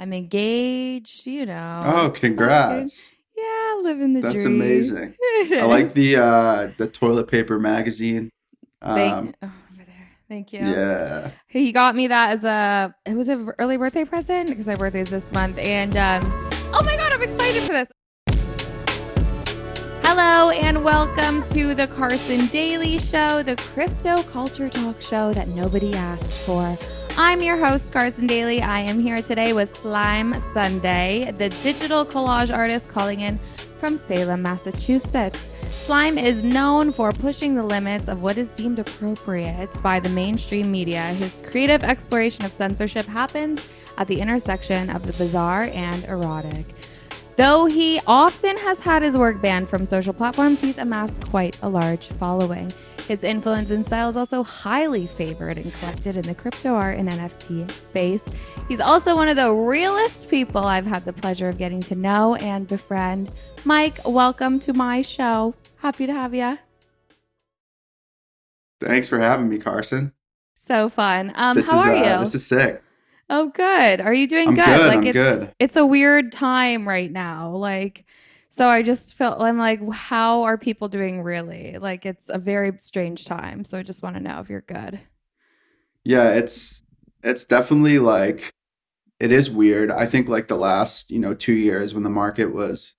I'm engaged, you know. Oh, congrats. fucking- yeah, living the dream. That's dream. amazing. I like the uh the toilet paper magazine. Thank, Um, oh, over there. Thank you. yeah. He got me that as a it was an early birthday present because my birthday is this month and um oh my god I'm excited for this. Hello and welcome to the Karsen Daily Show, the crypto culture talk show that nobody asked for. I'm your host, Karsen Daily. I am here today with Slime Sunday, the digital collage artist calling in from Salem, Massachusetts. Slime is known for pushing the limits of what is deemed appropriate by the mainstream media. His creative exploration of censorship happens at the intersection of the bizarre and erotic. Though he often has had his work banned from social platforms, he's amassed quite a large following. His influence and style is also highly favored and collected in the crypto art and NFT space. He's also one of the realest people I've had the pleasure of getting to know and befriend. Mike, welcome to my show. Happy to have you. Thanks for having me, Karsen. So fun. Um, this how is are uh, you? this is sick. oh, good. Are you doing good? good. Like I'm it's good. it's a weird time right now. Like, so I just feel I'm like, how are people doing really? Like, it's a very strange time. So I just want to know if you're good. Yeah, it's it's definitely like it is weird. I think like the last, you know, 2 years when the market was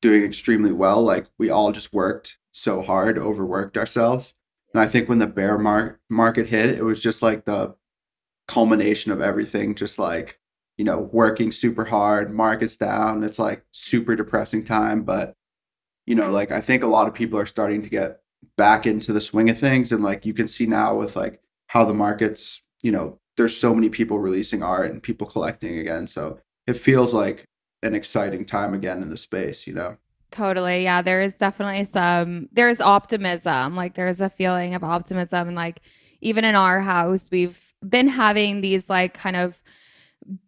doing extremely well, like we all just worked so hard, overworked ourselves. And I think when the bear mar- market hit, it was just like the culmination of everything just like, you know, working super hard, markets down. It's like super depressing time, but you know, like I think a lot of people are starting to get back into the swing of things and like you can see now with like how the markets, you know, there's so many people releasing art and people collecting again. So it feels like an exciting time again in the space, you know. Totally. Yeah. There is definitely some, there's optimism. Like, there's a feeling of optimism. And, like, even in our house, we've been having these, like, kind of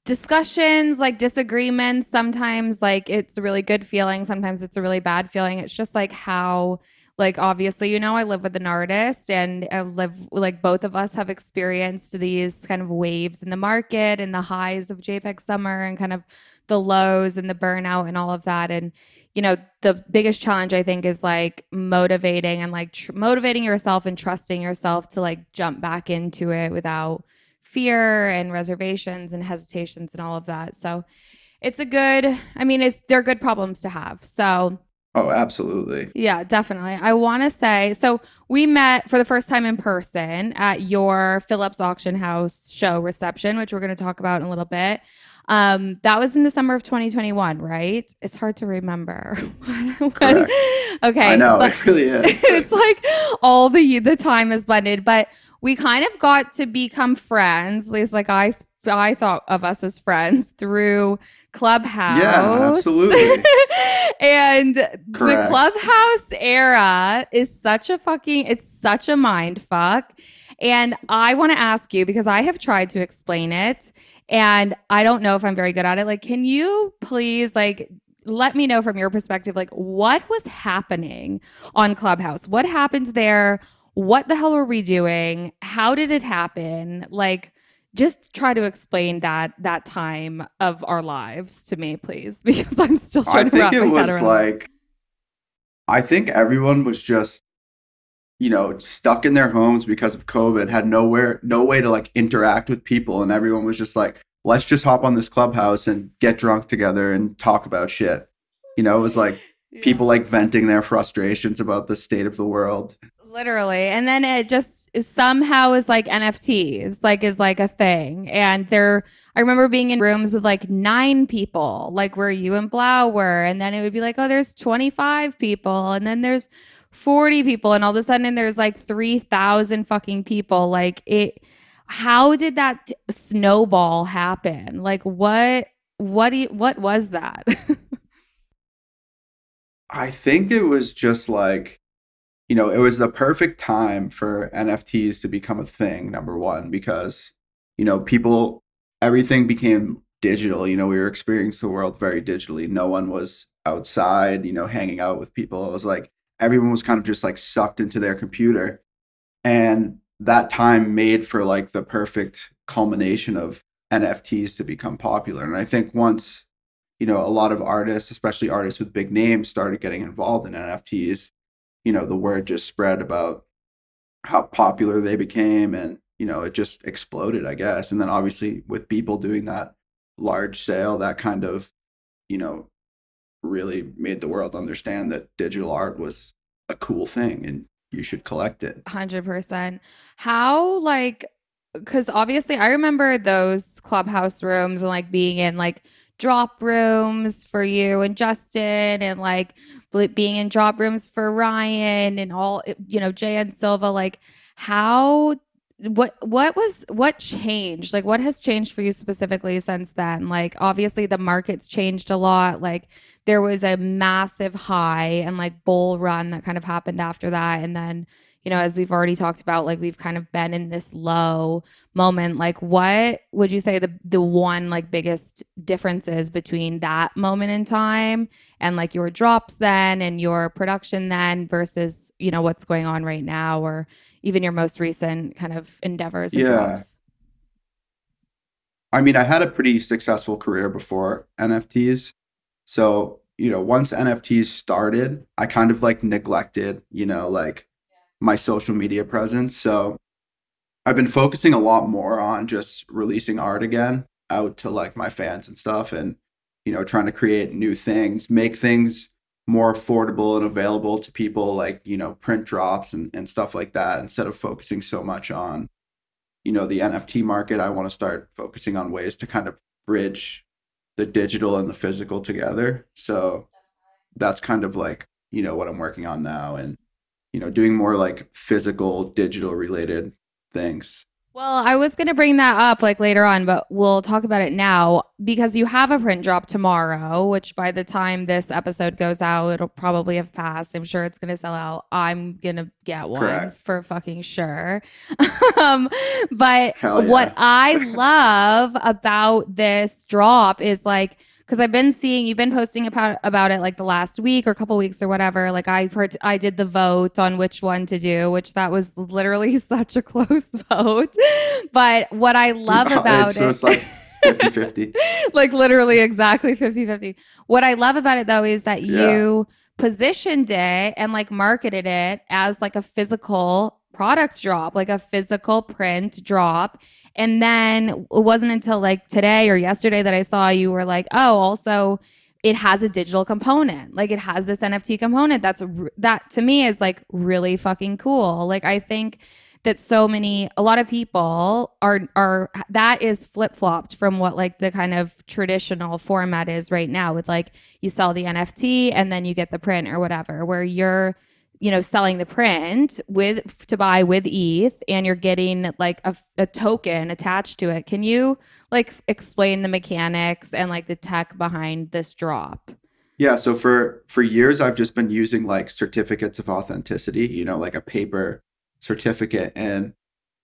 discussions, like disagreements. Sometimes, like, it's a really good feeling. Sometimes it's a really bad feeling. It's just like how, like, obviously, you know, I live with an artist and I live, like, both of us have experienced these kind of waves in the market and the highs of JPEG summer and kind of the lows and the burnout and all of that. And, you know, the biggest challenge I think is like motivating and like tr- motivating yourself and trusting yourself to like jump back into it without fear and reservations and hesitations and all of that. So it's a good, I mean, it's they're good problems to have. So Oh, absolutely. yeah, definitely. I want to say so we met for the first time in person at your Phillips Auction House show reception, which we're going to talk about in a little bit. Um, that was in the summer of 2021, right? It's hard to remember. When- Correct. okay. I know but- it really is. it's like all the the time is blended, but we kind of got to become friends. At least like I I thought of us as friends through Clubhouse. Yeah, absolutely. and the Clubhouse era is such a fucking it's such a mind fuck. And I want to ask you because I have tried to explain it and I don't know if I'm very good at it. Like, can you please like let me know from your perspective, like what was happening on Clubhouse? What happened there? What the hell were we doing? How did it happen? Like, just try to explain that that time of our lives to me, please, because I'm still I trying to think wrap it my was head around. like I think everyone was just you know stuck in their homes because of COVID, had nowhere no way to like interact with people and everyone was just like let's just hop on this clubhouse and get drunk together and talk about shit. You know, it was like people like venting their frustrations about the state of the world. literally and then it just somehow is like nfts like is like a thing and there i remember being in rooms with like nine people like where you and 3LAU were and then it would be like oh there's 25 people and then there's 40 people and all of a sudden there's like 3000 fucking people like it how did that t- snowball happen like what what do you, what was that I think it was just like, you know, it was the perfect time for NFTs to become a thing, number one, because, you know, people, everything became digital. You know, we were experiencing the world very digitally. No one was outside, you know, hanging out with people. It was like everyone was kind of just like sucked into their computer. And that time made for like the perfect culmination of NFTs to become popular. And I think once, you know, a lot of artists, especially artists with big names, started getting involved in NFTs, you know, the word just spread about how popular they became and, you know, it just exploded, I guess. And then obviously with people doing that large sale, that kind of, you know, really made the world understand that digital art was a cool thing and you should collect it. 100%. How like cuz obviously I remember those clubhouse rooms and like being in like drop rooms for you and Justin and like being in drop rooms for Ryan and all you know Jay and Silva like how what what was what changed? Like what has changed for you specifically since then? Like obviously the market's changed a lot. Like there was a massive high and like bull run that kind of happened after that. And then you know as we've already talked about like we've kind of been in this low moment like what would you say the the one like biggest differences between that moment in time and like your drops then and your production then versus you know what's going on right now or even your most recent kind of endeavors yeah. drops I mean, I had a pretty successful career before NFTs. So, you know, once NFTs started, I kind of like neglected, you know, like my social media presence. So I've been focusing a lot more on just releasing art again out to like my fans and stuff and, you know, trying to create new things, make things more affordable and available to people like, you know, print drops and, and stuff like that instead of focusing so much on, you know, the NFT market. I want to start focusing on ways to kind of bridge the digital and the physical together. So that's kind of like, you know, what I'm working on now and, you know, doing more like physical, digital related things. Well, I was going to bring that up like later on, but we'll talk about it now because you have a print drop tomorrow, which by the time this episode goes out, it'll probably have passed. I'm sure it's going to sell out. I'm going to get one Correct. for fucking sure. um, but yeah. what I love about this drop is like, because I've been seeing you've been posting about about it like the last week or a couple weeks or whatever. Like I part- I did the vote on which one to do, which that was literally such a close vote. But what I love about it's, it, it's like 50 50. like literally exactly 50 50. What I love about it though is that yeah. you positioned it and like marketed it as like a physical product drop, like a physical print drop. And then it wasn't until like today or yesterday that I saw you were like, oh, also it has a digital component. Like it has this NFT component. That's that to me is like really fucking cool. Like I think that so many a lot of people are are that is flip-flopped from what like the kind of traditional format is right now with like you sell the NFT and then you get the print or whatever where you're you know selling the print with to buy with ETH and you're getting like a, a token attached to it. Can you like explain the mechanics and like the tech behind this drop? Yeah, so for for years I've just been using like certificates of authenticity, you know, like a paper certificate and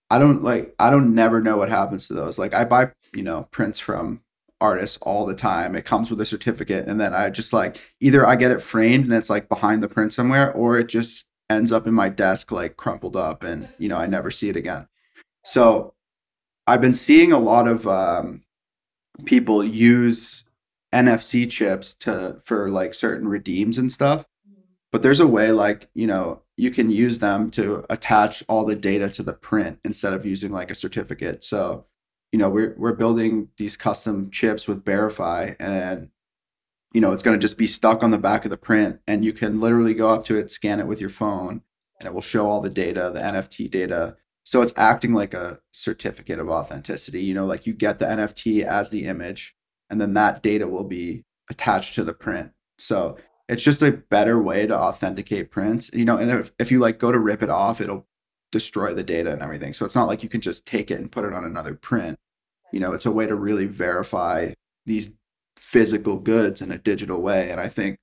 I don't like I don't never know what happens to those. Like I buy, you know, prints from artists all the time. It comes with a certificate, and then I just like either I get it framed and it's like behind the print somewhere, or it just ends up in my desk like crumpled up, and you know I never see it again. So I've been seeing a lot of um, people use NFC chips to for like certain redeems and stuff. But there's a way like, you know, you can use them to attach all the data to the print instead of using like a certificate. So you know we're we're building these custom chips with Verify, and you know it's going to just be stuck on the back of the print, and you can literally go up to it, scan it with your phone, and it will show all the data, the NFT data. So it's acting like a certificate of authenticity. You know, like you get the NFT as the image, and then that data will be attached to the print. So it's just a better way to authenticate prints. You know, and if, if you like go to rip it off, it'll destroy the data and everything. So it's not like you can just take it and put it on another print. You know, it's a way to really verify these physical goods in a digital way. And I think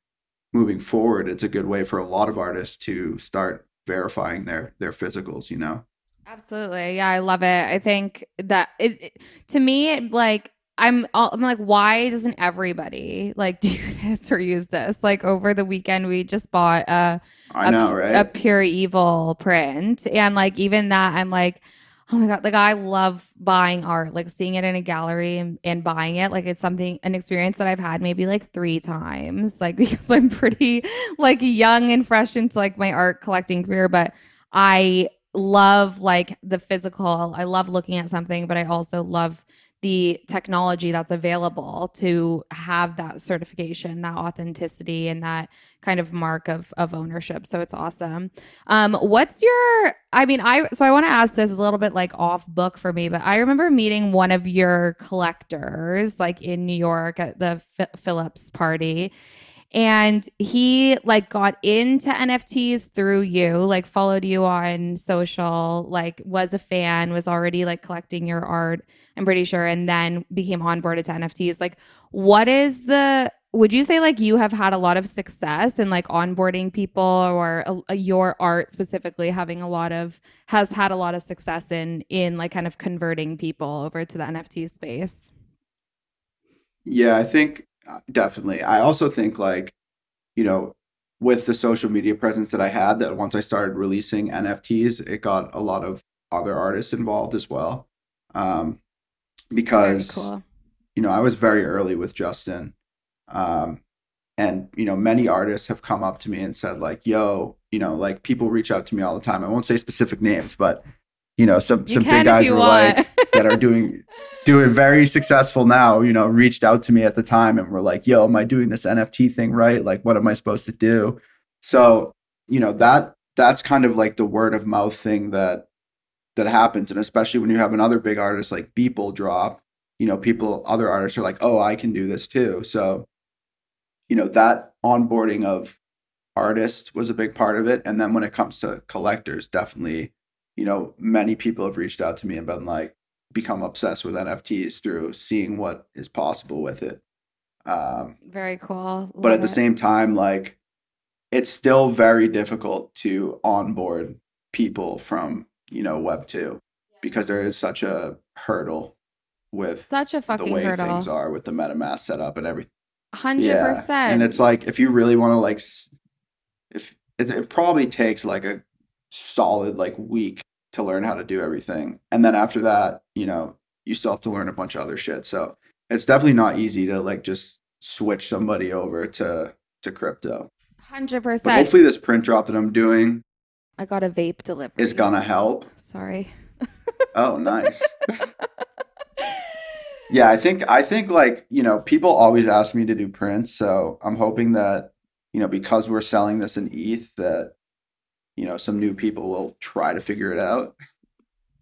moving forward, it's a good way for a lot of artists to start verifying their their physicals, you know. Absolutely. Yeah, I love it. I think that it, it to me like I'm I'm like, why doesn't everybody like do this or use this? Like over the weekend, we just bought a I know, a, right? a pure evil print, and like even that, I'm like, Oh my god, like I love buying art, like seeing it in a gallery and, and buying it. Like it's something an experience that I've had maybe like three times, like because I'm pretty like young and fresh into like my art collecting career, but I love like the physical. I love looking at something, but I also love the technology that's available to have that certification, that authenticity, and that kind of mark of of ownership. So it's awesome. Um, what's your? I mean, I so I want to ask this a little bit like off book for me, but I remember meeting one of your collectors like in New York at the F- Phillips party, and he like got into NFTs through you, like followed you on social, like was a fan, was already like collecting your art, I'm pretty sure, and then became onboarded to NFTs. Like, what is the would you say like you have had a lot of success in like onboarding people or uh, your art specifically having a lot of has had a lot of success in in like kind of converting people over to the NFT space? Yeah, I think definitely. I also think like, you know, with the social media presence that I had, that once I started releasing NFTs, it got a lot of other artists involved as well. Um, because cool. you know, I was very early with Justin. Um, and you know, many artists have come up to me and said like, "Yo, you know, like people reach out to me all the time. I won't say specific names, but you know, some you some big guys were want. like that are doing doing very successful now, you know, reached out to me at the time and were like, yo, am I doing this NFT thing right? Like, what am I supposed to do? So, you know, that that's kind of like the word of mouth thing that that happens. And especially when you have another big artist like Beeple drop, you know, people, other artists are like, oh, I can do this too. So, you know, that onboarding of artists was a big part of it. And then when it comes to collectors, definitely, you know, many people have reached out to me and been like, become obsessed with NFTs through seeing what is possible with it. Um, very cool. Love but at the same time, like it's still very difficult to onboard people from you know Web two because there is such a hurdle with such a fucking the way hurdle. things are with the MetaMask setup and everything. Hundred yeah. percent. And it's like if you really want to like, if it, it probably takes like a solid like week to learn how to do everything. And then after that, you know, you still have to learn a bunch of other shit. So it's definitely not easy to like just switch somebody over to to crypto. Hundred percent. Hopefully, this print drop that I'm doing, I got a vape delivery. Is gonna help. Sorry. oh, nice. yeah, I think I think like you know people always ask me to do prints, so I'm hoping that you know because we're selling this in ETH that you know some new people will try to figure it out.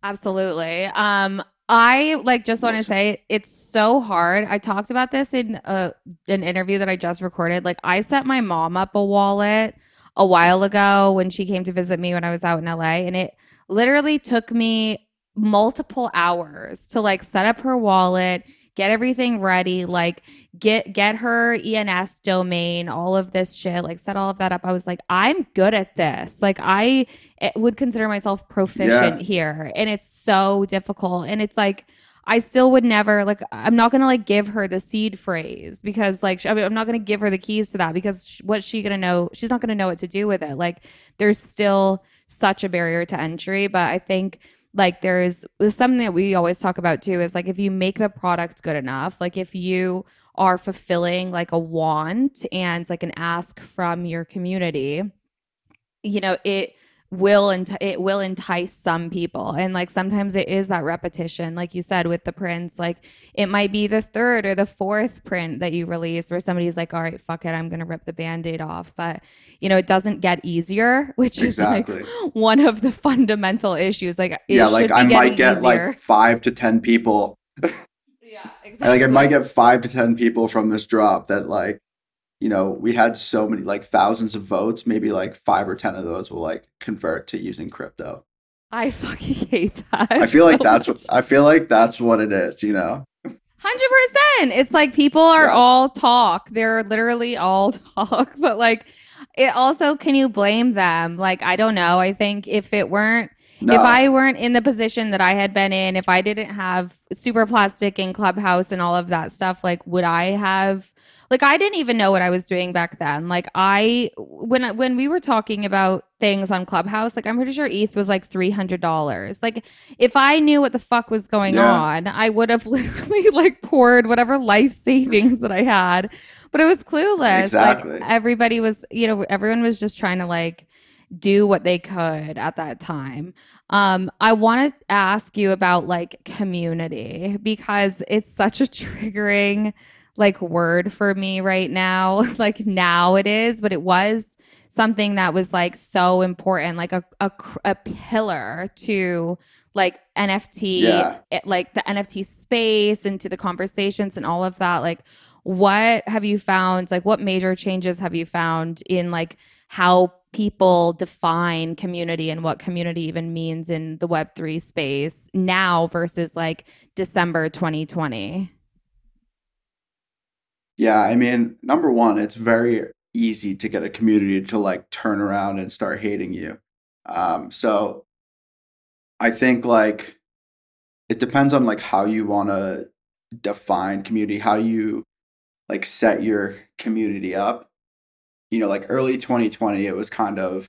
Absolutely. Um i like just want to say it's so hard. I talked about this in a, an interview that i just recorded. Like i set my mom up a wallet a while ago when she came to visit me when i was out in la and it literally took me multiple hours to like set up her wallet get everything ready, like get get her ENS domain, all of this shit, like set all of that up. I was like, I'm good at this. Like I eh, would consider myself proficient yeah. here, and it's so difficult. And it's like I still would never like I'm not gonna like give her the seed phrase because like I mean, I'm not gonna give her the keys to that because what's she gonna know? She's not gonna know what to do with it. Like there's still such a barrier to entry, but I think like there's, there's something that we always talk about too is like if you make the product good enough like if you are fulfilling like a want and like an ask from your community you know it will ent- it will entice some people. And like sometimes it is that repetition like you said with the prints like it might be the third or the fourth print that you release where somebody's like all right fuck it i'm gonna rip the band-aid off. But you know it doesn't get easier which exactly. is like one of the fundamental issues. Like yeah like i might get easier. like five to ten people. Yeah exactly like i might get five to ten people from this drop that like you know, we had so many like thousands of votes, maybe like five or 10 of those will like convert to using crypto. I fucking hate that. I feel so like that's much. what I feel like that's what it is, you know. 100%. It's like people are yeah. all talk. They're literally all talk, but like it also can you blame them? Like I don't know. I think if it weren't No. if I weren't in the position that I had been in, if I didn't have Superplastic and clubhouse and all of that stuff, like would I have like I didn't even know what I was doing back then. Like I when when we were talking about things on Clubhouse, like I'm pretty sure ETH was like three hundred dollars. Like if I knew what the fuck was going Yeah. on, I would have literally like poured whatever life savings that I had. But it was clueless. Exactly. Like everybody was, you know, everyone was just trying to like do what they could at that time. Um, I want to ask you about like community because it's such a triggering like word for me right now. like now it is, but it was something that was like so important, like a a, a pillar to like NFT, Yeah. it- like the NFT space and to the conversations and all of that. Like, what have you found? Like, what major changes have you found in like how people define community and what community even means in the Web3 space now versus like December 2020? Yeah, I mean, number one, it's very easy to get a community to like turn around and start hating you. Um, so I think like it depends on like how you want to define community, how you like set your community up. You know, like early 2020, it was kind of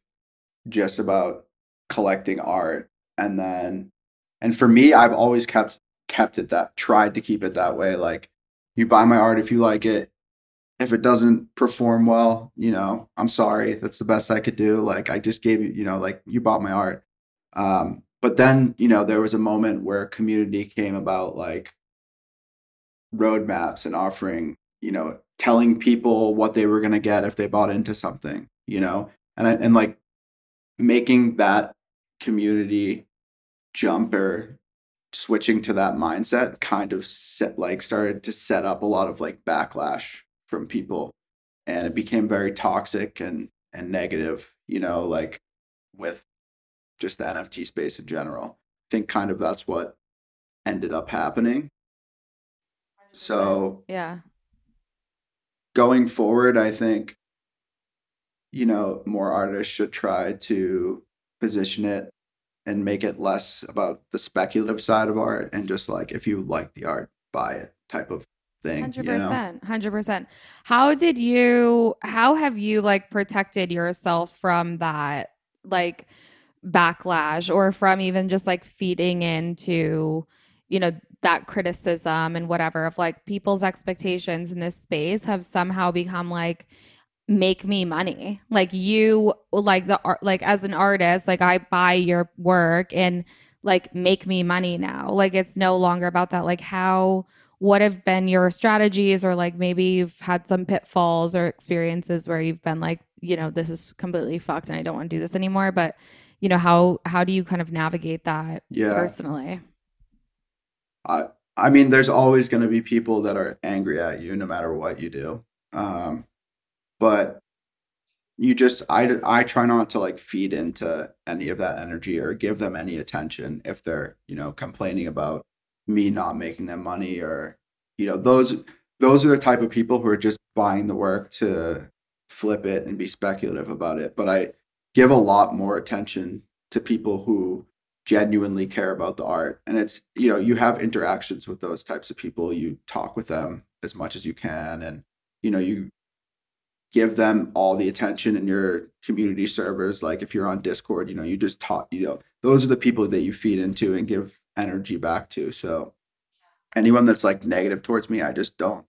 just about collecting art and then and for me, I've always kept kept it that tried to keep it that way like you buy my art if you like it. If it doesn't perform well you know i'm sorry. That's the best i could do. Like i just gave you you know like you bought my art. Um but then you know there was a moment where community came about like roadmaps and offering you know telling people what they were going to get if they bought into something you know? And and like making that community jump or switching to that mindset kind of set like started to set up a lot of like backlash from people. And it became very toxic and and negative you know like with just the nft space in general. I think kind of that's what ended up happening. So Yeah. going forward i think you know more artists should try to position it and make it less about the speculative side of art and just like if you like the art buy it type of thing Hundred percent, hundred percent. How did you? How have you like protected yourself from that like backlash, or from even just like feeding into, you know, that criticism and whatever of like people's expectations in this space have somehow become like make me money. Like you like the art like as an artist like i buy your work and like make me money now. Like it's no longer about that. Like how what have been your strategies? Or like maybe you've had some pitfalls or experiences where you've been like you know this is completely fucked and i don't want to do this anymore. But you know how how do you kind of navigate that yeah. personally? I I mean, there's always going to be people that are angry at you no matter what you do. Um, but you just I I try not to like feed into any of that energy or give them any attention if they're you know complaining about me not making them money or you know those those are the type of people who are just buying the work to flip it and be speculative about it. But I give a lot more attention to people who genuinely care about the art. And it's you know you have interactions with those types of people. You talk with them as much as you can. And you know you give them all the attention in your community servers like if you're on discord you know you just talk you know those are the people that you feed into and give energy back to so anyone that's like negative towards me i just don't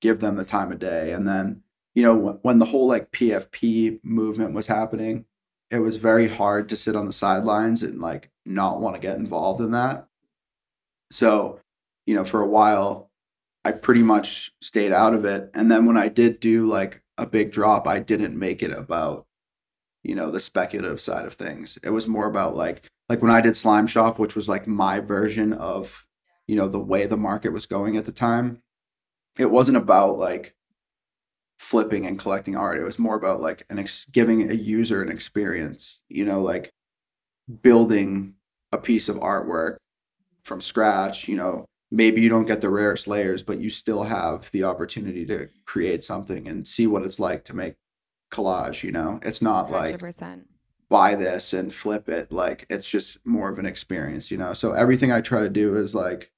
give them the time of day and then you know when, the whole like pfp movement was happening it was very hard to sit on the sidelines and like not want to get involved in that. So, you know, for a while, I pretty much stayed out of it. And then when I did do like a big drop, I didn't make it about, you know, the speculative side of things. It was more about like, like when I did Slime Shop, which was like my version of, you know, the way the market was going at the time. It wasn't about like flipping and collecting art. It was more about like an ex- giving a user an experience, you know, like building a piece of artwork from scratch, you know, maybe you don't get the rarest layers, but you still have the opportunity to create something and see what it's like to make collage, you know. It's not like 100%. buy this and flip it. Like it's just more of an experience, you know. So everything I try to do is like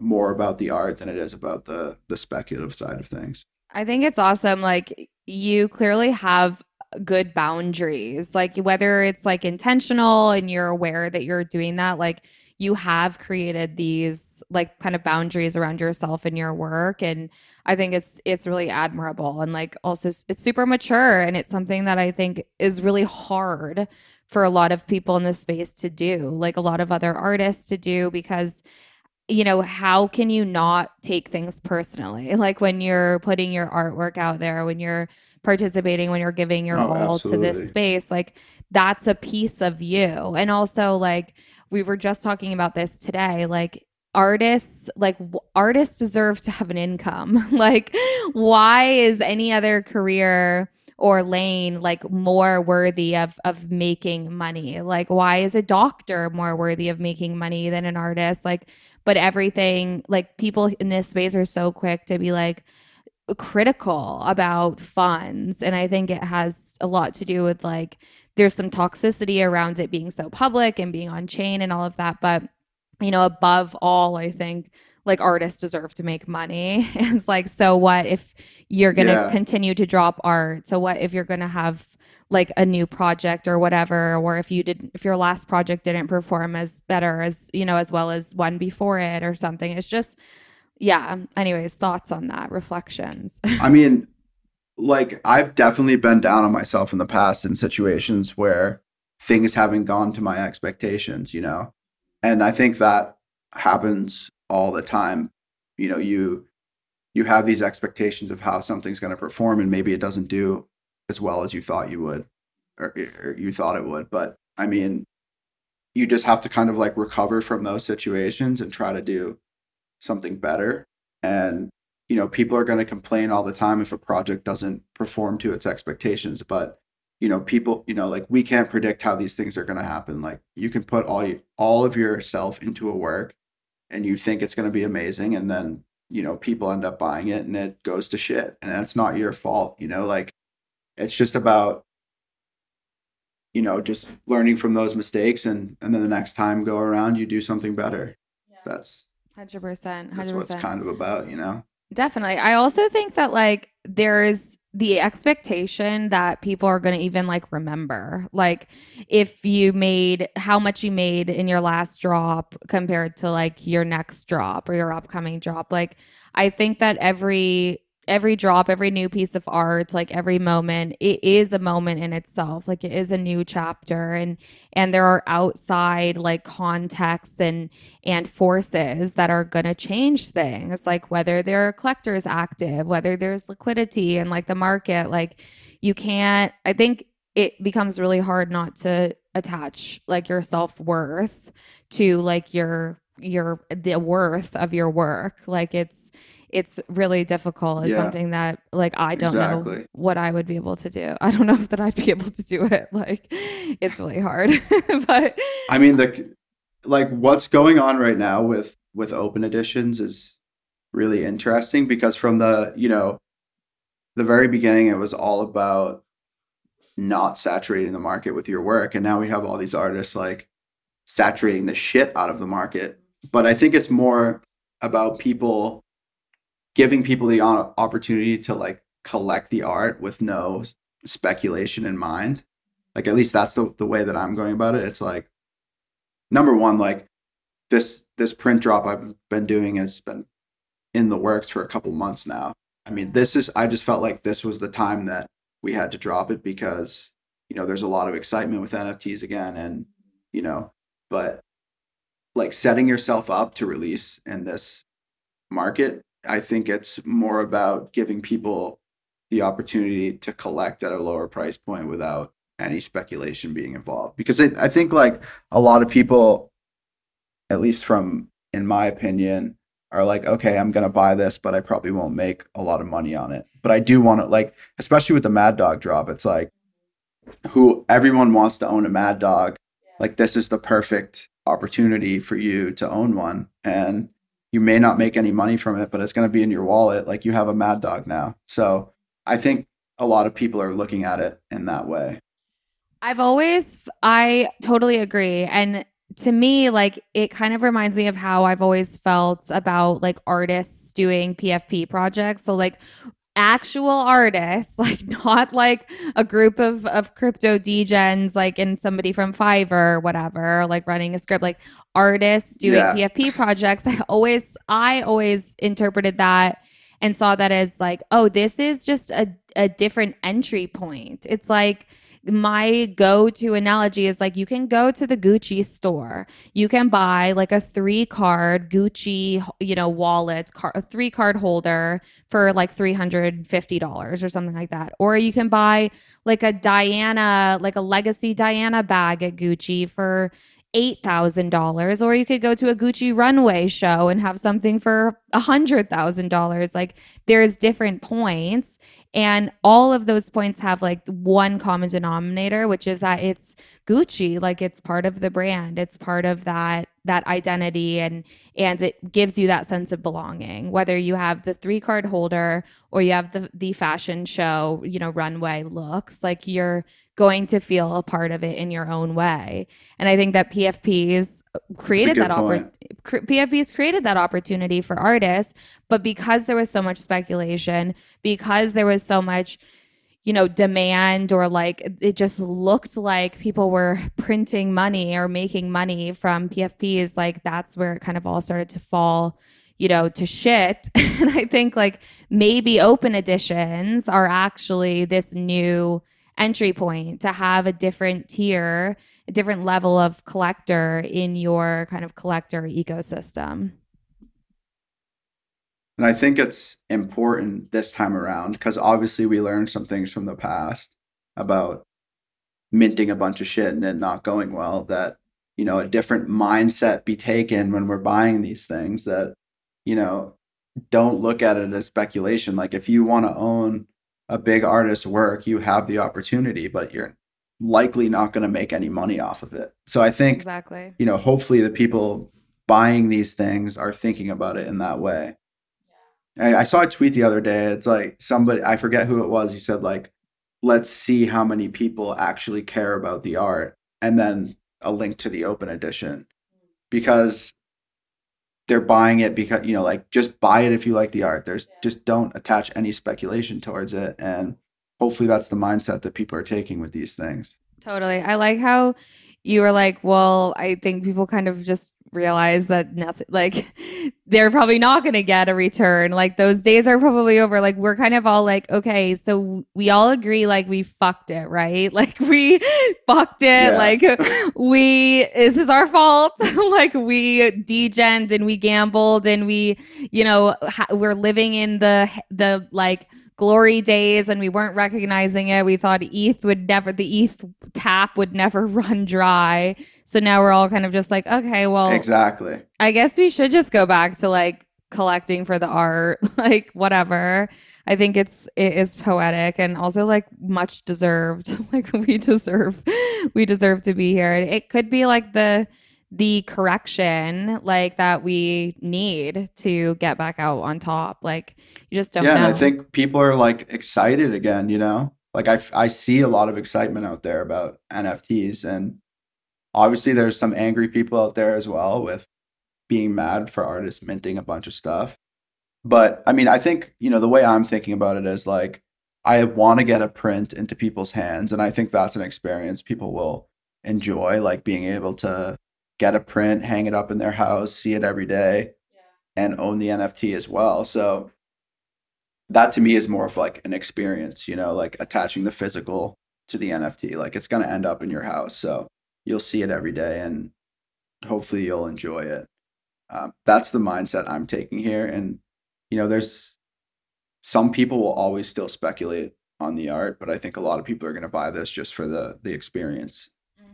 more about the art than it is about the the speculative side of things. I think it's awesome. Like you clearly have good boundaries, like whether it's like intentional and you're aware that you're doing that, like you have created these like kind of boundaries around yourself and your work and i think it's it's really admirable and like also it's super mature and it's something that i think is really hard for a lot of people in this space to do like a lot of other artists to do because you know, how can you not take things personally? Like when you're putting your artwork out there, when you're participating, when you're giving your oh, all absolutely. to this space, like that's a piece of you. And also, like, we were just talking about this today, like, artists like w- artists deserve to have an income. Like why is any other career or lane like more worthy of of making money? Like why is a doctor more worthy of making money than an artist? Like but everything like people in this space are so quick to be like critical about funds. And i think it has a lot to do with like there's some toxicity around it being so public and being on chain and all of that but you know above all i think like artists deserve to make money. And it's like, so what if you're going to yeah. continue to drop art? So what if you're going to have like a new project or whatever, or if you didn't if your last project didn't perform as better as, you know, as well as one before it or something? It's just, yeah. Anyways, thoughts on that, reflections. I mean, like I've definitely been down on myself in the past in situations where things haven't gone to my expectations, you know? And I think that happens all the time. You know, you you have these expectations of how something's going to perform, and maybe it doesn't do as well as you thought you would, or, or you thought it would. But I mean, you just have to kind of like recover from those situations and try to do something better. And you know, people are going to complain all the time if a project doesn't perform to its expectations, but you know people you know like we can't predict how these things are going to happen. Like you can put all you, all of yourself into a work and you think it's going to be amazing and then you know people end up buying it and it goes to shit and that's not your fault you know? Like it's just about you know just learning from those mistakes and and then the next time go around you do something better. Yeah. that's 100% 100% that's what it's kind of about you know definitely. I also think that like there's the expectation that people are going to even like remember. Like if you made how much you made in your last drop compared to like your next drop or your upcoming drop. Like i think that every every drop, every new piece of art, like every moment, it is a moment in itself. Like it is a new chapter and and there are outside like contexts and and forces that are going to change things, like whether there are collectors active, whether there's liquidity and like the market, like you can't I think it becomes really hard not to attach like your self-worth to like your your the worth of your work. Like it's it's really difficult is yeah. something that like I don't exactly. know what I would be able to do. I don't know if that I'd be able to do it. Like it's really hard. but I mean the like what's going on right now with with open editions is really interesting because from the, you know, the very beginning it was all about not saturating the market with your work and now we have all these artists like saturating the shit out of the market. But I think it's more about people giving people the opportunity to like collect the art with no speculation in mind. Like at least that's the, the way that I'm going about it. It's like number one, like this this print drop I've been doing has been in the works for a couple months now. I mean, this is I just felt like this was the time that we had to drop it because you know there's a lot of excitement with NFTs again, and you know, but like setting yourself up to release in this market I think it's more about giving people the opportunity to collect at a lower price point without any speculation being involved. Because it, I think like a lot of people, at least from in my opinion, are like, okay, I'm gonna buy this, but I probably won't make a lot of money on it. But I do want to like, especially with the Mad Dog drop, it's like who everyone wants to own a Mad Dog. Like this is the perfect opportunity for you to own one. And you may not make any money from it, but it's going to be in your wallet. Like you have a mad dog now. So I think a lot of people are looking at it in that way. I've always, I totally agree. And to me, like it kind of reminds me of how I've always felt about like artists doing PFP projects. So, like, actual artists, like not like a group of of crypto degens, like and somebody from Fiverr or whatever, like running a script, like artists doing yeah. PFP projects. I always I always interpreted that and saw that as like, oh, this is just a, a different entry point. It's like my go to analogy is like you can go to the Gucci store. You can buy like a three card Gucci, you know, wallet, car, a three card holder for like $350 or something like that. Or you can buy like a Diana, like a legacy Diana bag at Gucci for $8,000 or you could go to a Gucci runway show and have something for $100,000 like there's different points and all of those points have like one common denominator, which is that it's Gucci, like it's part of the brand. It's part of that that identity and and it gives you that sense of belonging. Whether you have the three card holder or you have the the fashion show, you know, runway looks, like you're going to feel a part of it in your own way. And I think that PFPs created that opportunity. PFPs created that opportunity for artists, but because there was so much speculation, because there was so much you know demand or like it just looked like people were printing money or making money from PFPs like that's where it kind of all started to fall you know to shit and i think like maybe open editions are actually this new entry point to have a different tier, a different level of collector in your kind of collector ecosystem. And I think it's important this time around because obviously we learned some things from the past about minting a bunch of shit and it not going well that you know a different mindset be taken when we're buying these things that you know don't look at it as speculation like if you want to own a big artist's work, you have the opportunity, but you're likely not going to make any money off of it. So I think exactly, you know, hopefully the people buying these things are thinking about it in that way. Yeah. I saw a tweet the other day. It's like somebody, I forget who it was. He said like, let's see how many people actually care about the art and then a link to the open edition because they're buying it because you know like just buy it if you like the art there's yeah. just don't attach any speculation towards it and hopefully that's the mindset that people are taking with these things totally i like how you were like well i think people kind of just realize that nothing like they're probably not going to get a return. Like those days are probably over. Like we're kind of all like okay so we all agree like we fucked it right? Like we fucked it. Yeah. like we this is our fault. Like we degened and we gambled and we you know ha- we're living in the the like glory days and we weren't recognizing it. We thought ETH would never, the ETH tap would never run dry. So now we're all kind of just like, okay, well, exactly. I guess we should just go back to like collecting for the art, like whatever. I think it's it is poetic and also like much deserved. like we deserve we deserve to be here. It could be like the the correction like that we need to get back out on top. Like you just don't yeah, know. and I think people are like excited again, you know? Like I, I see a lot of excitement out there about NFTs and obviously there's some angry people out there as well with being mad for artists minting a bunch of stuff. But I mean, I think, you know, the way I'm thinking about it is like I want to get a print into people's hands and I think that's an experience people will enjoy like being able to get a print, hang it up in their house, see it every day, yeah. and own the NFT as well. So that to me is more of like an experience, you know, like attaching the physical to the NFT. Like it's going to end up in your house. So you'll see it every day and hopefully you'll enjoy it. Um, that's the mindset I'm taking here. And, you know, there's some people will always still speculate on the art, but I think a lot of people are going to buy this just for the the experience.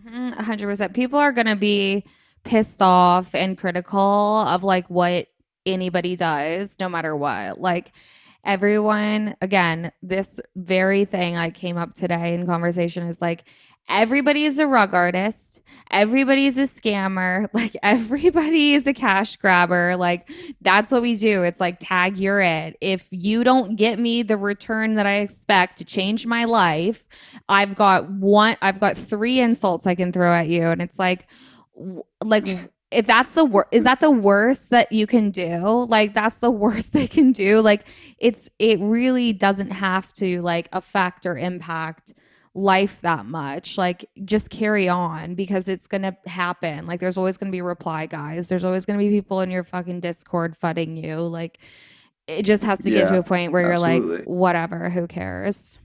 Mm-hmm, 100%. People are to be pissed off and critical of like what anybody does, no matter what. Like, everyone again this very thing i came up today in conversation is like everybody is a rug artist. Everybody is a scammer. Like everybody is a cash grabber. Like that's what we do. It's like tag you're it. If you don't get me the return that i expect to change my life i've got one i've got three insults i can throw at you. And it's like like if that's the worst is that the worst that you can do? Like that's the worst they can do. Like it's it really doesn't have to like affect or impact life that much. Like just carry on because it's gonna happen. Like there's always gonna be reply guys. There's always gonna be people in your fucking discord fudding you. Like it just has to get to a point where absolutely. you're like whatever who cares?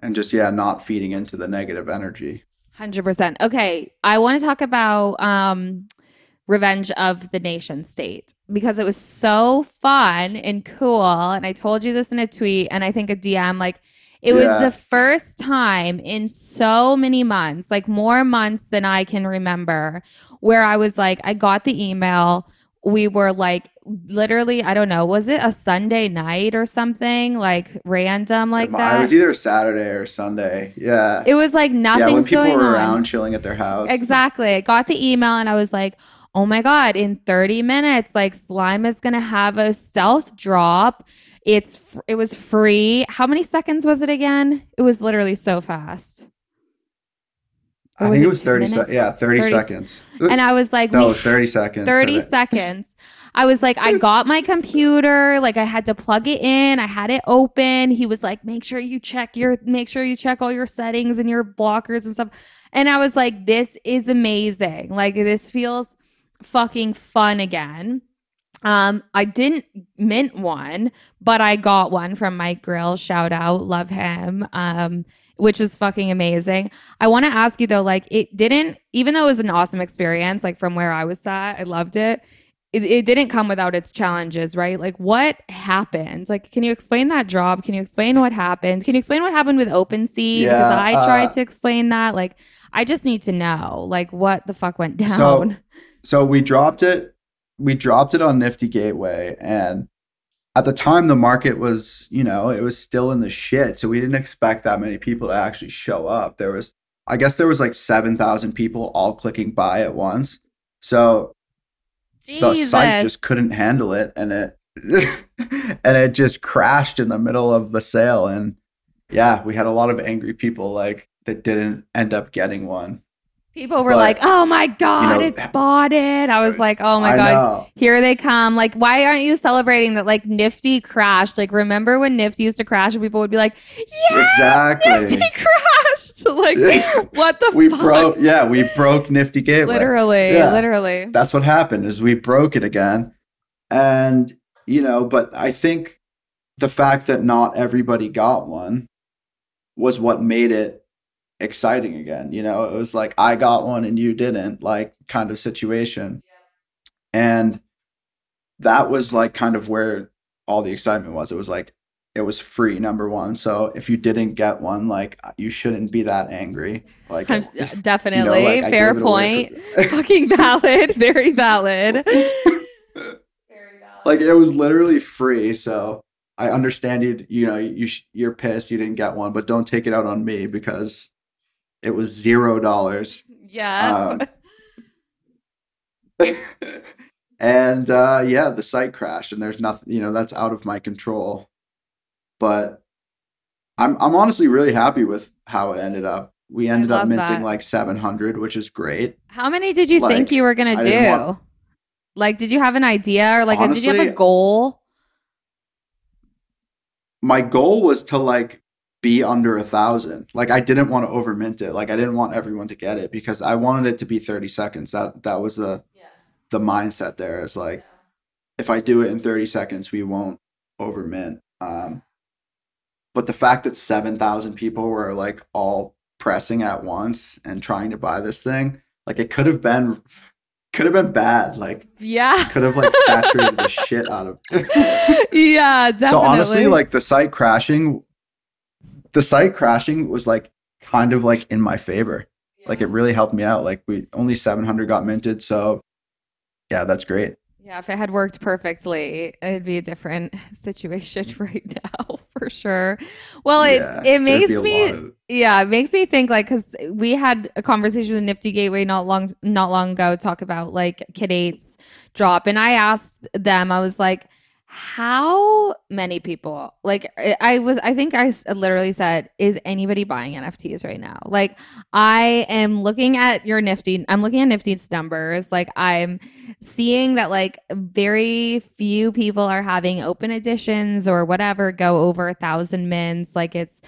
And just yeah not feeding into the negative energy 100% okay i want to talk about um Revenge of the Nation State because it was so fun and cool. And I told you this in a tweet and I think a DM like it yeah. was the first time in so many months, like more months than I can remember, where I was like, I got the email. We were like, literally, I don't know, was it a Sunday night or something like random like that? It was either Saturday or Sunday. Yeah. It was like nothing's yeah, when people going were around on. chilling at their house. Exactly. I got the email and I was like, oh my God, in 30 minutes, like Slime is going to have a stealth drop it's it was free. How many seconds was it again? It was literally so fast. I oh, think it, was 30 seconds. Yeah, 30, 30, seconds. And I was like, no, it was 30 seconds. 30 seconds. I was like, I got my computer. Like I had to plug it in. I had it open. He was like, make sure you check your, make sure you check all your settings and your blockers and stuff. And I was like, this is amazing. Like this feels fucking fun again. Um, I didn't mint one, but I got one from Mike Grill. Shout out, love him. Um, which was fucking amazing. I want to ask you though, like it didn't, even though it was an awesome experience, like from where I was at, I loved it. It, it didn't come without its challenges, right? Like what happened? Like, can you explain that job? Can you explain what happened? Can you explain what happened with OpenSea? Yeah, because I uh, tried to explain that. Like, I just need to know, like, what the fuck went down. So, so we dropped it we dropped it on Nifty Gateway and at the time the market was, you know, it was still in the shit. So we didn't expect that many people to actually show up. There was I guess there was like 7,000 people all clicking buy at once. So Jesus. the site just couldn't handle it and it and it just crashed in the middle of the sale and yeah, we had a lot of angry people like that didn't end up getting one. People were but, like, "Oh my god, you know, it's boughted." I was like, "Oh my I god, know. here they come!" Like, why aren't you celebrating that? Like, Nifty crashed. Like, remember when Nifty used to crash, and people would be like, "Yeah, exactly, Nifty crashed." Like, what the? we fuck? broke. Yeah, we broke Nifty Gateway. Literally, yeah. literally. That's what happened. Is we broke it again, and you know, but I think the fact that not everybody got one was what made it exciting again. You know, it was like I got one and you didn't, like kind of situation. And that was like kind of where all the excitement was. It was like it was free number one. So if you didn't get one, like uh, you shouldn't be that angry. Like definitely uh, you know, like, fair point. Fucking valid. Very valid. Very valid. Like it was literally free. So I understand you. You know, you you're pissed you didn't get one, but don't take it out on me because it was zero dollars. Yeah. Um, and uh, yeah, the site crashed, and there's nothing. You know, that's out of my control. But I'm I'm honestly really happy with how it ended up. We ended up minting that. like 700, which is great. How many did you like, think you were gonna do? Want... Like, did you have an idea, or like, honestly, did you have a goal? My goal was to like be under a thousand. Like I didn't want to overmint it. Like I didn't want everyone to get it because I wanted it to be 30 seconds. That that was the yeah. the mindset there is like yeah. if I do it in 30 seconds, we won't overmint. Um, but the fact that 7,000 people were like all pressing at once and trying to buy this thing, like it could have been could have been bad. Like yeah, could have like saturated the shit out of. yeah, definitely. So honestly, like the site crashing the site crashing was like kind of like in my favor. Yeah. Like it really helped me out. Like we only 700 got minted, so yeah, that's great. Yeah, if it had worked perfectly, it'd be a different situation right now for sure. Well, it's Yeah, it there'd makes me of- yeah, it makes me think like because we had a conversation with Nifty Gateway not long not long ago talk about like Kid Eight's drop, and I asked them, I was like, how many people like I- was I think i literally said, is anybody buying NFTs right now? Like I am looking at your Nifty, I'm looking at Nifty's numbers, like I'm seeing that like very few people are having open editions or whatever go over a thousand mins, like it's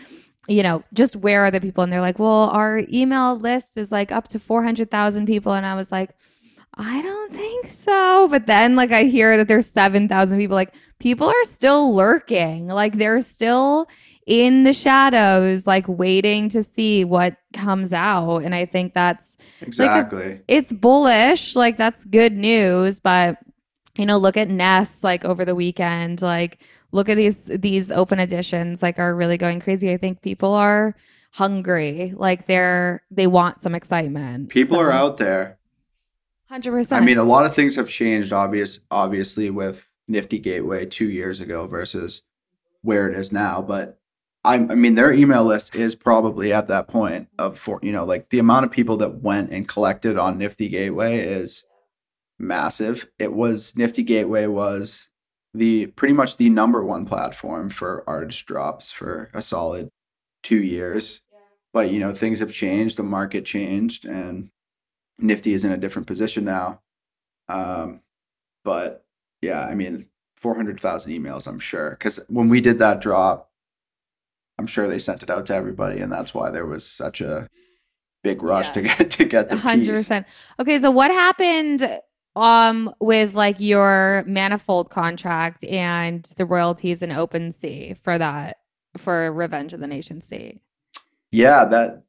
you know, just where are the people? And they're like, well, our email list is like up to 400,000 people. And I was like, I don't think so. But then, like, I hear that there's 7,000 people. Like, people are still lurking. Like, they're still in the shadows, like, waiting to see what comes out. And I think that's Exactly. it's bullish like that's good news but you know look at nest like over the weekend like look at these these open editions like are really going crazy i think people are hungry like they're they want some excitement People So, are out there. 100% I mean, a lot of things have changed. Obvious, obviously, with Nifty Gateway two years ago versus where it is now. But I, I mean, their email list is probably at that point of for you know, like the amount of people that went and collected on Nifty Gateway is massive. It was Nifty Gateway was the pretty much the number one platform for artist drops for a solid two years. But you know, things have changed. The market changed, and Nifty is in a different position now. Um, but yeah, I mean, 400,000 emails, I'm sure. Because when we did that drop, I'm sure they sent it out to everybody, and that's why there was such a big rush Yeah. to get to get the hundred piece. Okay, so what happened um with like your manifold contract and the royalties in OpenSea for that for Revenge of the Nation State? Yeah, that.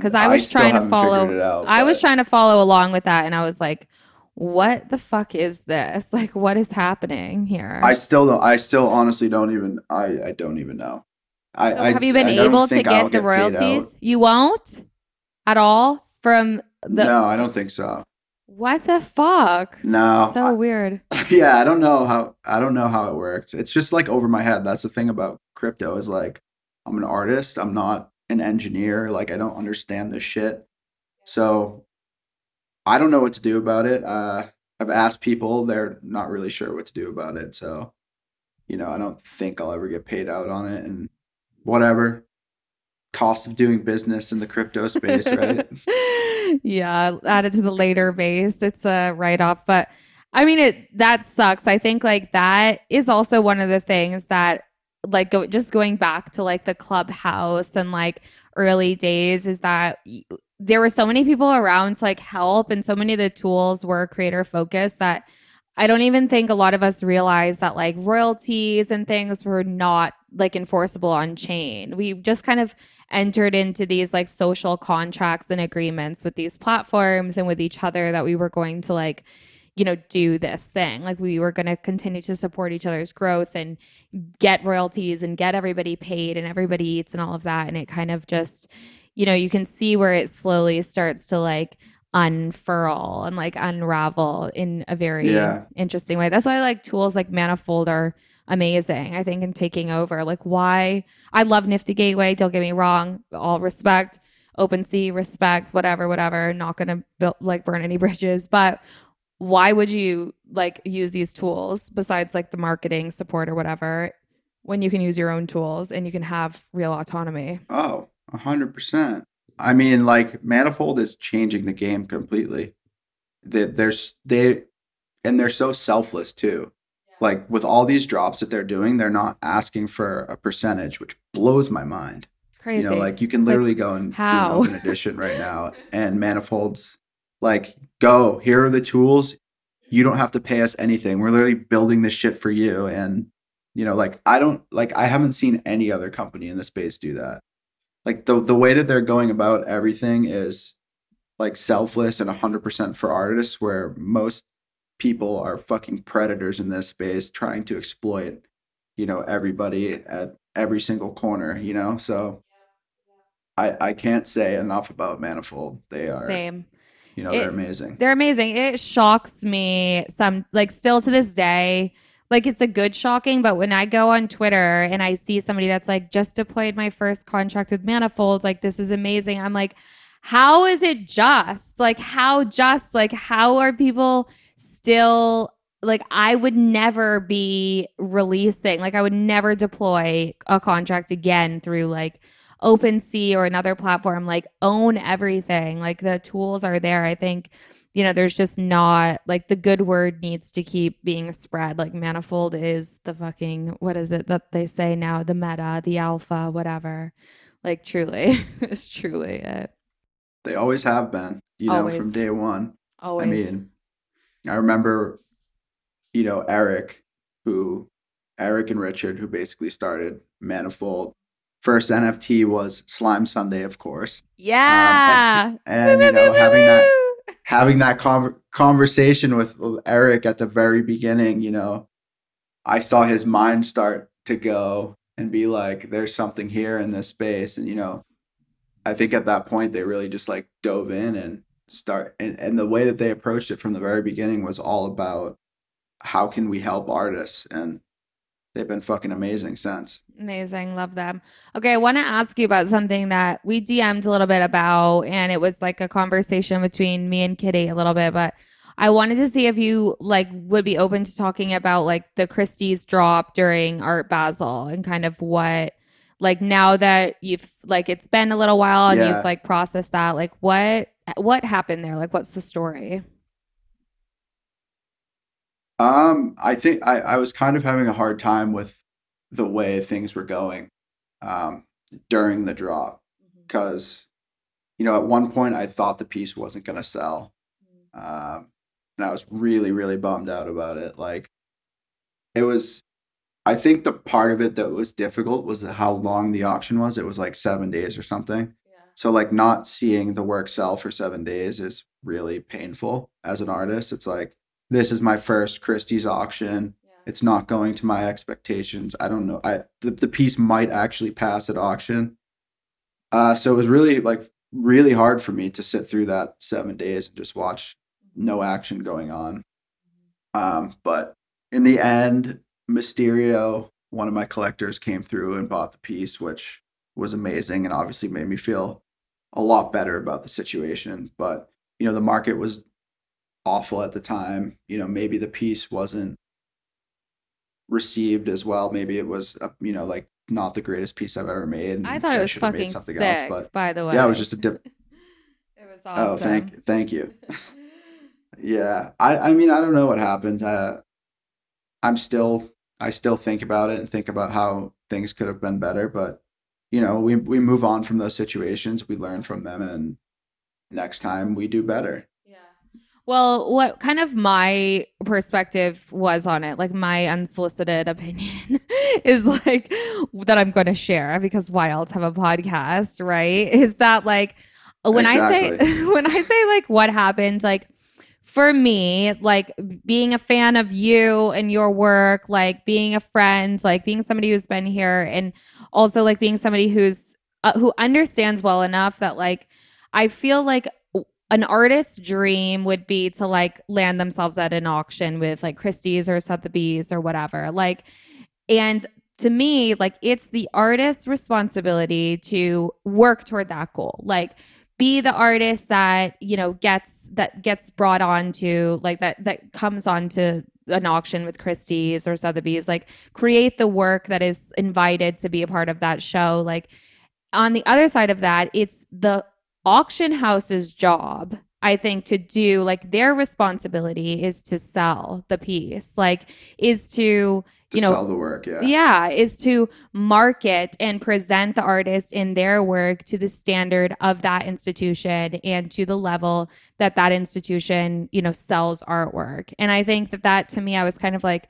'Cause I was still trying to follow- It out, I was trying to follow along with that and I was like, what the fuck is this? Like what is happening here? I still don't. I still honestly don't even. I I don't even know. I, so I have you been I able to get the royalties? You won't at all from the no, I don't think so. What the fuck? No, So I- weird. yeah, I don't know how I don't know how it works. It's just like over my head. That's the thing about crypto is like I'm an artist. I'm not an engineer. Like I don't understand this shit. So I don't know what to do about it. Uh, I've asked people. They're not really sure what to do about it. So you know, I don't think I'll ever get paid out on it. And whatever cost of doing business in the crypto space, right? yeah, added to the later base. It's a write off, but I mean it that sucks. I think like that is also one of the things that like go, just going back to like the clubhouse and like early days is that there were so many people around to like help and so many of the tools were creator focused that I don't even think a lot of us realized that like royalties and things were not like enforceable on chain. We just kind of entered into these like social contracts and agreements with these platforms and with each other that we were going to like you know do this thing like we were going to continue to support each other's growth and get royalties and get everybody paid and everybody eats and all of that and it kind of just you know you can see where it slowly starts to like unfurl and like unravel in a very Yeah. interesting way that's why like tools like manifold are amazing i think in taking over like why i love nifty gateway don't get me wrong all respect OpenSea, respect, whatever, whatever. Not gonna build like burn any bridges, but why would you like use these tools besides like the marketing support or whatever when you can use your own tools and you can have real autonomy? Oh, a hundred percent. I mean, like Manifold is changing the game completely. They, they're they, and they're so selfless too. Like with all these drops that they're doing, they're not asking for a percentage, which blows my mind. It's crazy. You know, like you can It's like, literally go and how? do an open edition right now, and Manifold's like, go. Here are the tools. You don't have to pay us anything. We're literally building this shit for you, and you know, like I don't like I haven't seen any other company in the space do that. Like the the way that they're going about everything is like selfless and 100% for artists where most people are fucking predators in this space trying to exploit you know everybody at every single corner you know so i i can't say enough about manifold they are Same. You know, It- they're amazing. They're amazing. It shocks me some like still to this day. Like it's a good shocking, but when I go on Twitter and I see somebody that's like just deployed my first contract with Manifold, like this is amazing. I'm like, how is it just? Like how just? Like how are people still like I would never be releasing, like I would never deploy a contract again through like OpenSea or another platform, like own everything. Like the tools are there. I think, you know, there's just not like the good word needs to keep being spread. Like Manifold is the fucking, what is it that they say now? The meta, the alpha, whatever. Like truly, it's truly it. They always have been, you know, Always. from day one. Always. I mean, I remember, you know, Eric, who Eric and Richard, who basically started Manifold. First NFT was Slime Sunday, of course, um, yeah. and you know, having that having that con- conversation with Eric at the very beginning, you know, I saw his mind start to go and be like, "There's something here in this space," and you know, I think at that point they really just like dove in and start and, and the way that they approached it from the very beginning was all about how can we help artists and they've been fucking amazing since Amazing. Love them. Okay. I want to ask you about something that we DM'd a little bit about, and it was like a conversation between me and Kitty a little bit, but I wanted to see if you like would be open to talking about like the Christie's drop during Art Basel and kind of what like now that you've like it's been a little while and Yeah. you've like processed that, like what what happened there? Like what's the story? Um, I think I, I was kind of having a hard time with the way things were going um, during the drop because, you know, at one point I thought the piece wasn't going to sell. Um, and I was really, really bummed out about it. Like, it was, I think the part of it that was difficult was how long the auction was. It was like seven days or something. So, like, not seeing the work sell for seven days is really painful as an artist. It's like, this is my first Christie's auction. It's not going to my expectations. I don't know. I the, the piece might actually pass at auction. Uh, so it was really like really hard for me to sit through that seven days and just watch no action going on. Um, but in the end, Mysterio, one of my collectors, came through and bought the piece, which was amazing and obviously made me feel a lot better about the situation. But you know, the market was awful at the time. You know, maybe the piece wasn't received as well. Maybe it was, uh, you know, like not the greatest piece I've ever made. and I thought it was fucking something sick, by the way. yeah, it was just a dip. it was awesome. Oh, thank, thank you. Yeah, I, I mean, I don't know what happened. Uh, I'm still, I still think about it and think about how things could have been better. But you know, we we move on from those situations. We learn from them, and next time we do better. Well, what kind of my perspective was on it, like my unsolicited opinion, is like that I'm going to share because why else have a podcast, right? Is that like when I say when I say like what happened, like for me, like being a fan of you and your work, like being a friend, like being somebody who's been here, and also like being somebody who's uh, who understands well enough that like I feel like an artist's dream would be to like land themselves at an auction with like Christie's or Sotheby's or whatever. Like, and to me, like it's the artist's responsibility to work toward that goal. Like, be the artist that you know gets that gets brought on to like that that comes on to an auction with Christie's or Sotheby's. Like, create the work that is invited to be a part of that show. Like, on the other side of that, it's the auction house's job i think to do like their responsibility is to sell the piece like is to To you know sell the work, yeah. yeah is to market and present the artist in their work to the standard of that institution and to the level that that institution you know sells artwork and i think that that to me i was kind of like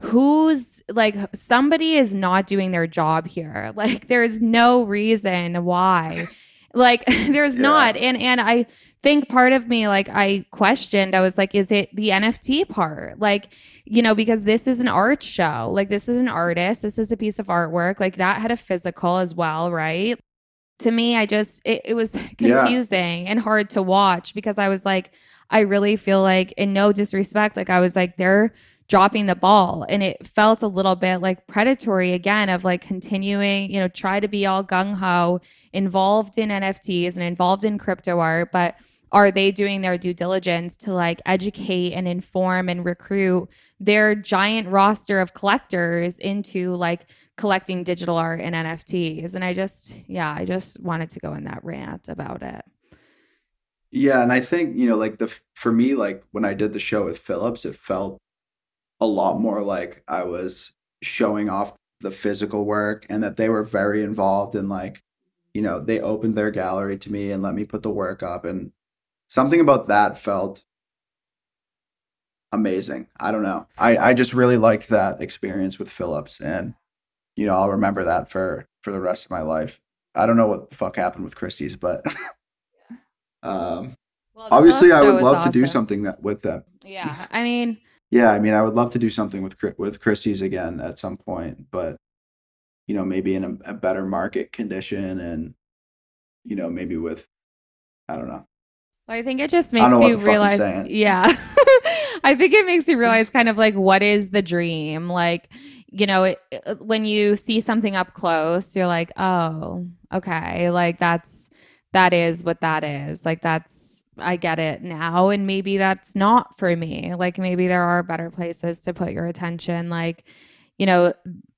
who's like somebody is not doing their job here like there's no reason why like there's Yeah. not. And and i think part of me like i questioned i was like is it the nft part? Like you know because this is an art show. Like this is an artist. This is a piece of artwork. Like that had a physical as well right? To me, I just it, it was confusing yeah. and hard to watch because I was like, I really feel like, in no disrespect, like I was like, they're dropping the ball. And it felt a little bit like predatory again of like continuing you know try to be all gung-ho involved in nfts and involved in crypto art but are they doing their due diligence to like educate and inform and recruit their giant roster of collectors into like collecting digital art and nfts and i just yeah i just wanted to go in that rant about it. Yeah and i think you know like the for me like when i did the show with phillips it felt a lot more like I was showing off the physical work and that they were very involved in like you know they opened their gallery to me and let me put the work up. And something about that felt amazing. I don't know. I i just really liked that experience with phillips. And you know i'll remember that for for the rest of my life. I don't know what the fuck happened with christie's but um well, obviously i would love awesome. to do something that with them yeah i mean yeah, I mean, I would love to do something with with Christie's again at some point, but you know, maybe in a, a better market condition, and you know, maybe with I don't know. Well, I think it just makes you realize. Yeah, I think it makes you realize kind of like what is the dream, like you know, it, uh, when you see something up close, you're like, oh, okay, like that's that is what that is, like that's I get it now. And maybe that's not for me. Like maybe there are better places to put your attention. Like, you know,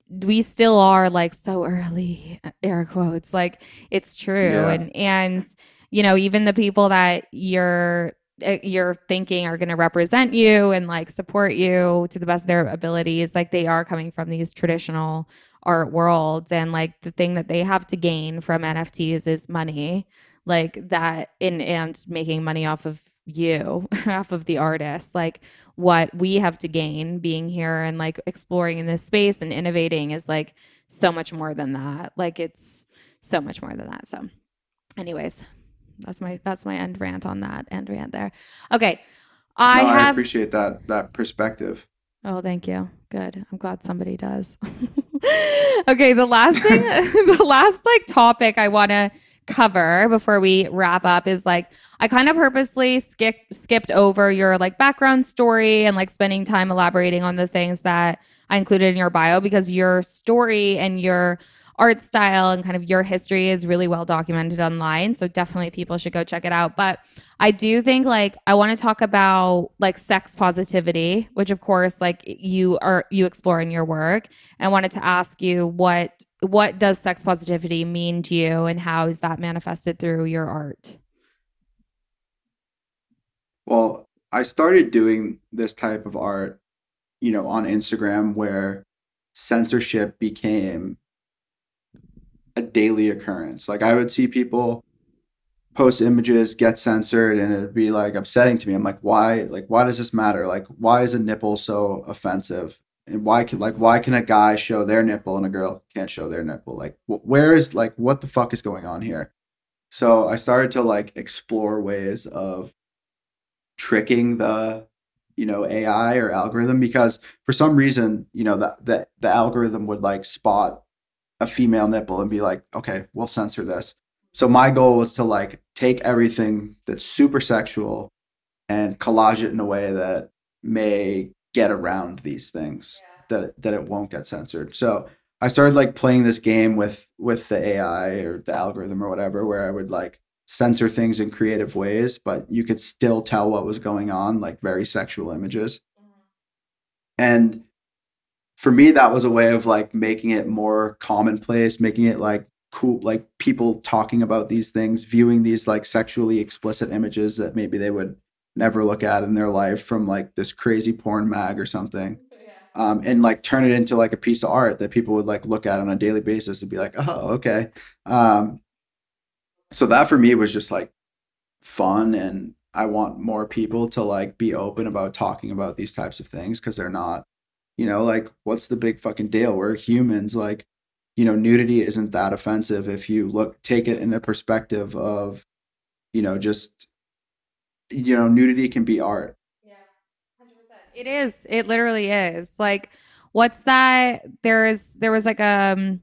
we still are like so early, air quotes. Like it's true. Yeah. And, and, you know, even the people that you're, eh, you're thinking are going to represent you and like support you to the best of their abilities like they are coming from these traditional art worlds and like the thing that they have to gain from NFTs is money like that in and making money off of you off of the artist like what we have to gain being here and like exploring in this space and innovating is like so much more than that. Like it's so much more than that. So anyways that's my that's my end rant on that end rant there. Okay. I no, have I appreciate that that perspective. Oh thank you. Good. I'm glad somebody does. Okay the last thing the last like topic i want to cover before we wrap up is like I kind of purposely skip skipped over your like background story and like spending time elaborating on the things that I included in your bio because your story and your art style and kind of your history is really well documented online. So definitely people should go check it out. But I do think like I want to talk about like sex positivity, which of course like you are you explore in your work. And I wanted to ask you what what does sex positivity mean to you and how is that manifested through your art? Well, I started doing this type of art, you know, on Instagram where censorship became a daily occurrence. Like I would see people post images get censored and it'd be like upsetting to me. I'm like, why like why does this matter? Like why is a nipple so offensive? and why can like why can a guy show their nipple and a girl can't show their nipple like wh- where is like what the fuck is going on here so i started to like explore ways of tricking the you know ai or algorithm because for some reason you know that the, the algorithm would like spot a female nipple and be like okay we'll censor this so my goal was to like take everything that's super sexual and collage it in a way that may get around these things yeah. that that it won't get censored. So I started like playing this game with with the AI or the algorithm or whatever, where I would like censor things in creative ways, but you could still tell what was going on, like very sexual images. Mm-hmm. And for me, that was a way of like making it more commonplace, making it like cool, like people talking about these things, viewing these like sexually explicit images that maybe they would never look at in their life from like this crazy porn mag or something. Um, and like turn it into like a piece of art that people would like look at on a daily basis and be like, oh, okay. Um, so that for me was just like fun. And I want more people to like be open about talking about these types of things because they're not, you know, like what's the big fucking deal? We're humans. Like, you know, nudity isn't that offensive if you look, take it in a perspective of, you know, just you know, nudity can be art. Yeah, 100%. It is. It literally is. Like, what's that? There is, there was like a, um,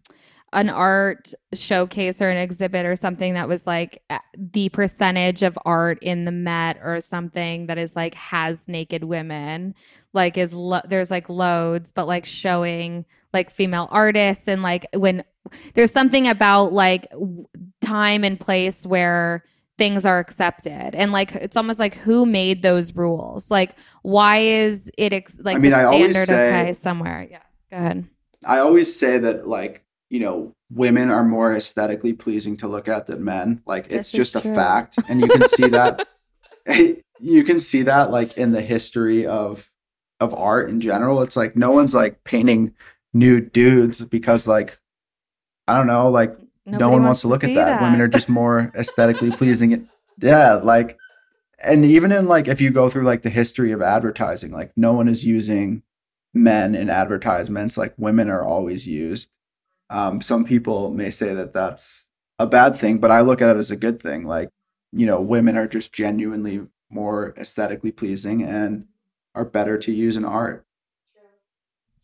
an art showcase or an exhibit or something that was like the percentage of art in the Met or something that is like has naked women, like is lo- there's like loads, but like showing like female artists and like when there's something about like time and place where things are accepted. And like it's almost like who made those rules? Like why is it ex- like I mean, the standard say, okay somewhere? Yeah go ahead. I always say that like you know women are more aesthetically pleasing to look at than men like it's just a fact and you can see that you can see that like in the history of of art in general it's like no one's like painting nude dudes because like i don't know like Nobody no one wants, wants to look at that. that. Women are just more aesthetically pleasing. Yeah, like, and even in like, if you go through like the history of advertising, like, no one is using men in advertisements. Like, women are always used. Um, some people may say that that's a bad thing, but I look at it as a good thing. Like, you know, women are just genuinely more aesthetically pleasing and are better to use in art.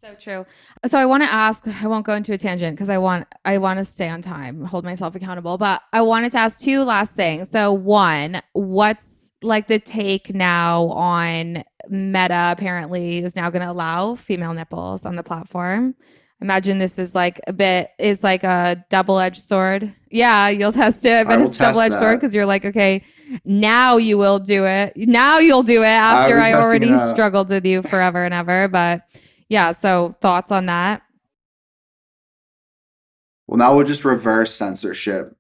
So true. So I want to ask, I won't go into a tangent because I want I want to stay on time, hold myself accountable, but I wanted to ask two last things. So one, what's like the take now on Meta apparently is now going to allow female nipples on the platform. Imagine this is like a bit is like a double-edged sword. Yeah, you'll test it, but it's double-edged sword because you're like, okay, now you will do it. Now you'll do it after I already struggled with you forever and ever. But yeah, so thoughts on that? Well, now we'll just reverse censorship.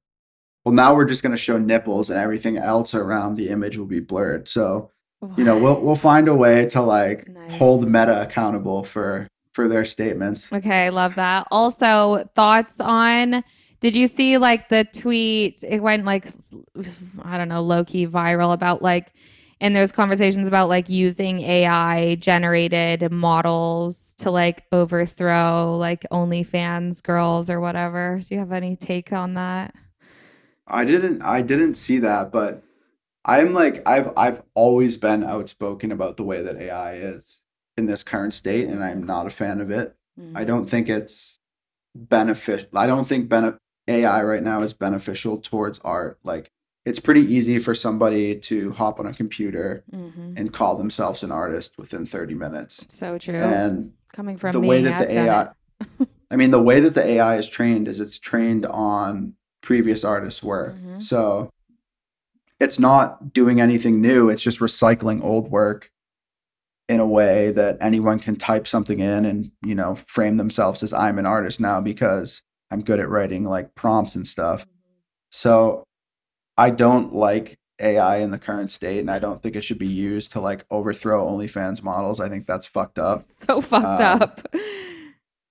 Well, now we're just going to show nipples and everything else around the image will be blurred. So, what? you know, we'll we'll find a way to like nice. hold Meta accountable for for their statements. Okay, love that. Also, thoughts on did you see like the tweet? It went like I don't know, low key viral about like and there's conversations about like using AI generated models to like overthrow like OnlyFans girls or whatever. Do you have any take on that? I didn't I didn't see that, but I'm like I've I've always been outspoken about the way that AI is in this current state and I'm not a fan of it. Mm-hmm. I don't think it's beneficial. I don't think AI right now is beneficial towards art. Like it's pretty easy for somebody to hop on a computer mm-hmm. and call themselves an artist within 30 minutes. So true. And coming from the me, way that I've the AI, I mean, the way that the AI is trained is it's trained on previous artists' work. Mm-hmm. So it's not doing anything new. It's just recycling old work in a way that anyone can type something in and, you know, frame themselves as I'm an artist now because I'm good at writing like prompts and stuff. Mm-hmm. So I don't like AI in the current state, and I don't think it should be used to like overthrow OnlyFans models. I think that's fucked up. So fucked um, up.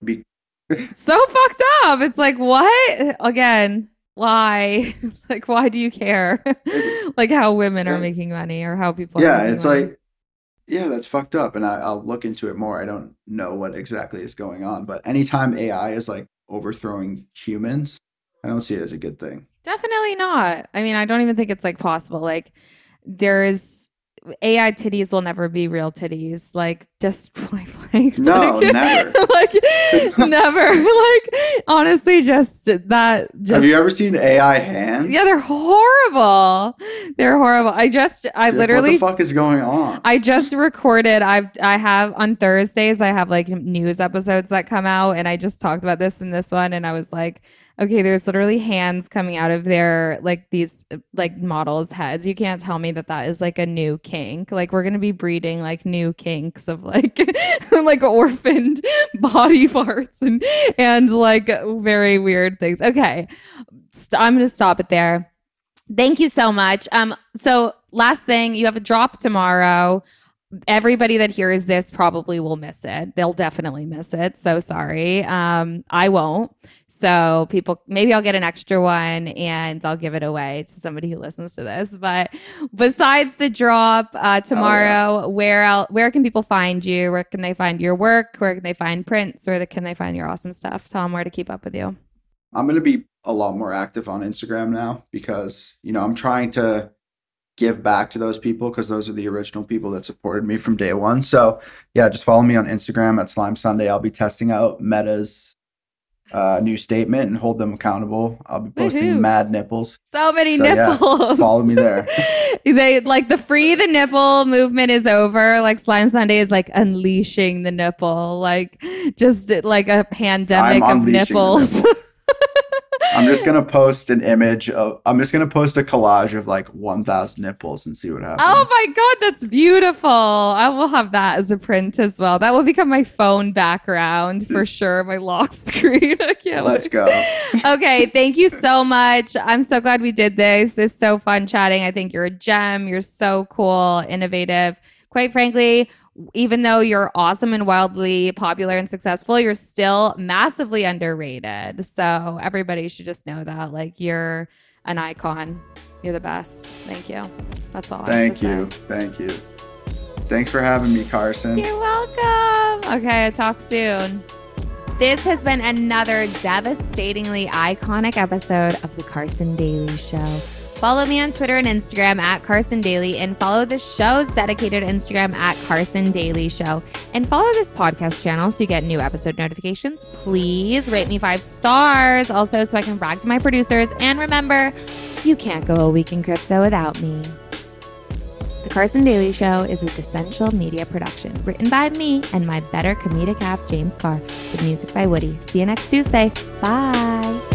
Be- so fucked up. It's like what again? Why? like why do you care? like how women are making money or how people? Yeah, it's money. like yeah, that's fucked up, and I, I'll look into it more. I don't know what exactly is going on, but anytime AI is like overthrowing humans, I don't see it as a good thing. Definitely not. I mean, I don't even think it's like possible. Like there is AI titties will never be real titties. Like just point blank. No, like, never. like never. Like honestly, just that. Just, Have you ever seen AI hands? Yeah, they're horrible. They're horrible. I just, I Dude, literally. What the fuck is going on? I just recorded. I've, I have on Thursdays. I have like news episodes that come out, and I just talked about this in this one, and I was like okay, there's literally hands coming out of their like these like models' heads. You can't tell me that that is like a new kink. Like we're gonna be breeding like new kinks of like like orphaned body parts and and like very weird things. Okay, i I'm gonna stop it there. Thank you so much. Um, so last thing, you have a drop tomorrow everybody that hears this probably will miss it. They'll definitely miss it. So sorry. Um, I won't. So people, maybe I'll get an extra one and I'll give it away to somebody who listens to this. But besides the drop uh, tomorrow, oh, yeah. where else, where can people find you? Where can they find your work? Where can they find prints? Where can they find your awesome stuff? Tell them where to keep up with you. I'm going to be a lot more active on Instagram now because you know I'm trying to give back to those people because those are the original people that supported me from day one. So yeah, just follow me on Instagram at Slime Sunday. I'll be testing out Meta's uh, new statement and hold them accountable. I'll be posting Woohoo. mad nipples. So many So, yeah, nipples. follow me there. they like the free the nipple movement is over. Like Slime Sunday is like unleashing the nipple, like just like a pandemic I'm of nipples. I'm just gonna post an image of. I'm just gonna post a collage of like 1,000 nipples and see what happens. Oh my god, that's beautiful. I will have that as a print as well. That will become my phone background for sure, my lock screen. I can't Let's wait. go. okay, thank you so much. I'm so glad we did this. It's so fun chatting. I think you're a gem. You're so cool, innovative. Quite frankly, even though you're awesome and wildly popular and successful, you're still massively underrated. So everybody should just know that. Like you're an icon. You're the best. Thank you. That's all. I have Thank to you. say. Thank you. Thanks for having me, Karsen. You're welcome. Okay, I'll talk soon. This has been another devastatingly iconic episode of The Karsen Daily Show. Follow me on Twitter and Instagram at Karsen Daily and follow the show's dedicated Instagram at Karsen Daily Show. And follow this podcast channel so you get new episode notifications. Please rate me five stars also so I can brag to my producers. And remember, you can't go a week in crypto without me. The Karsen Daily Show is a Essential Media production, written by me and my better comedic half, James Carr, with music by Woody. See you next Tuesday. Bye.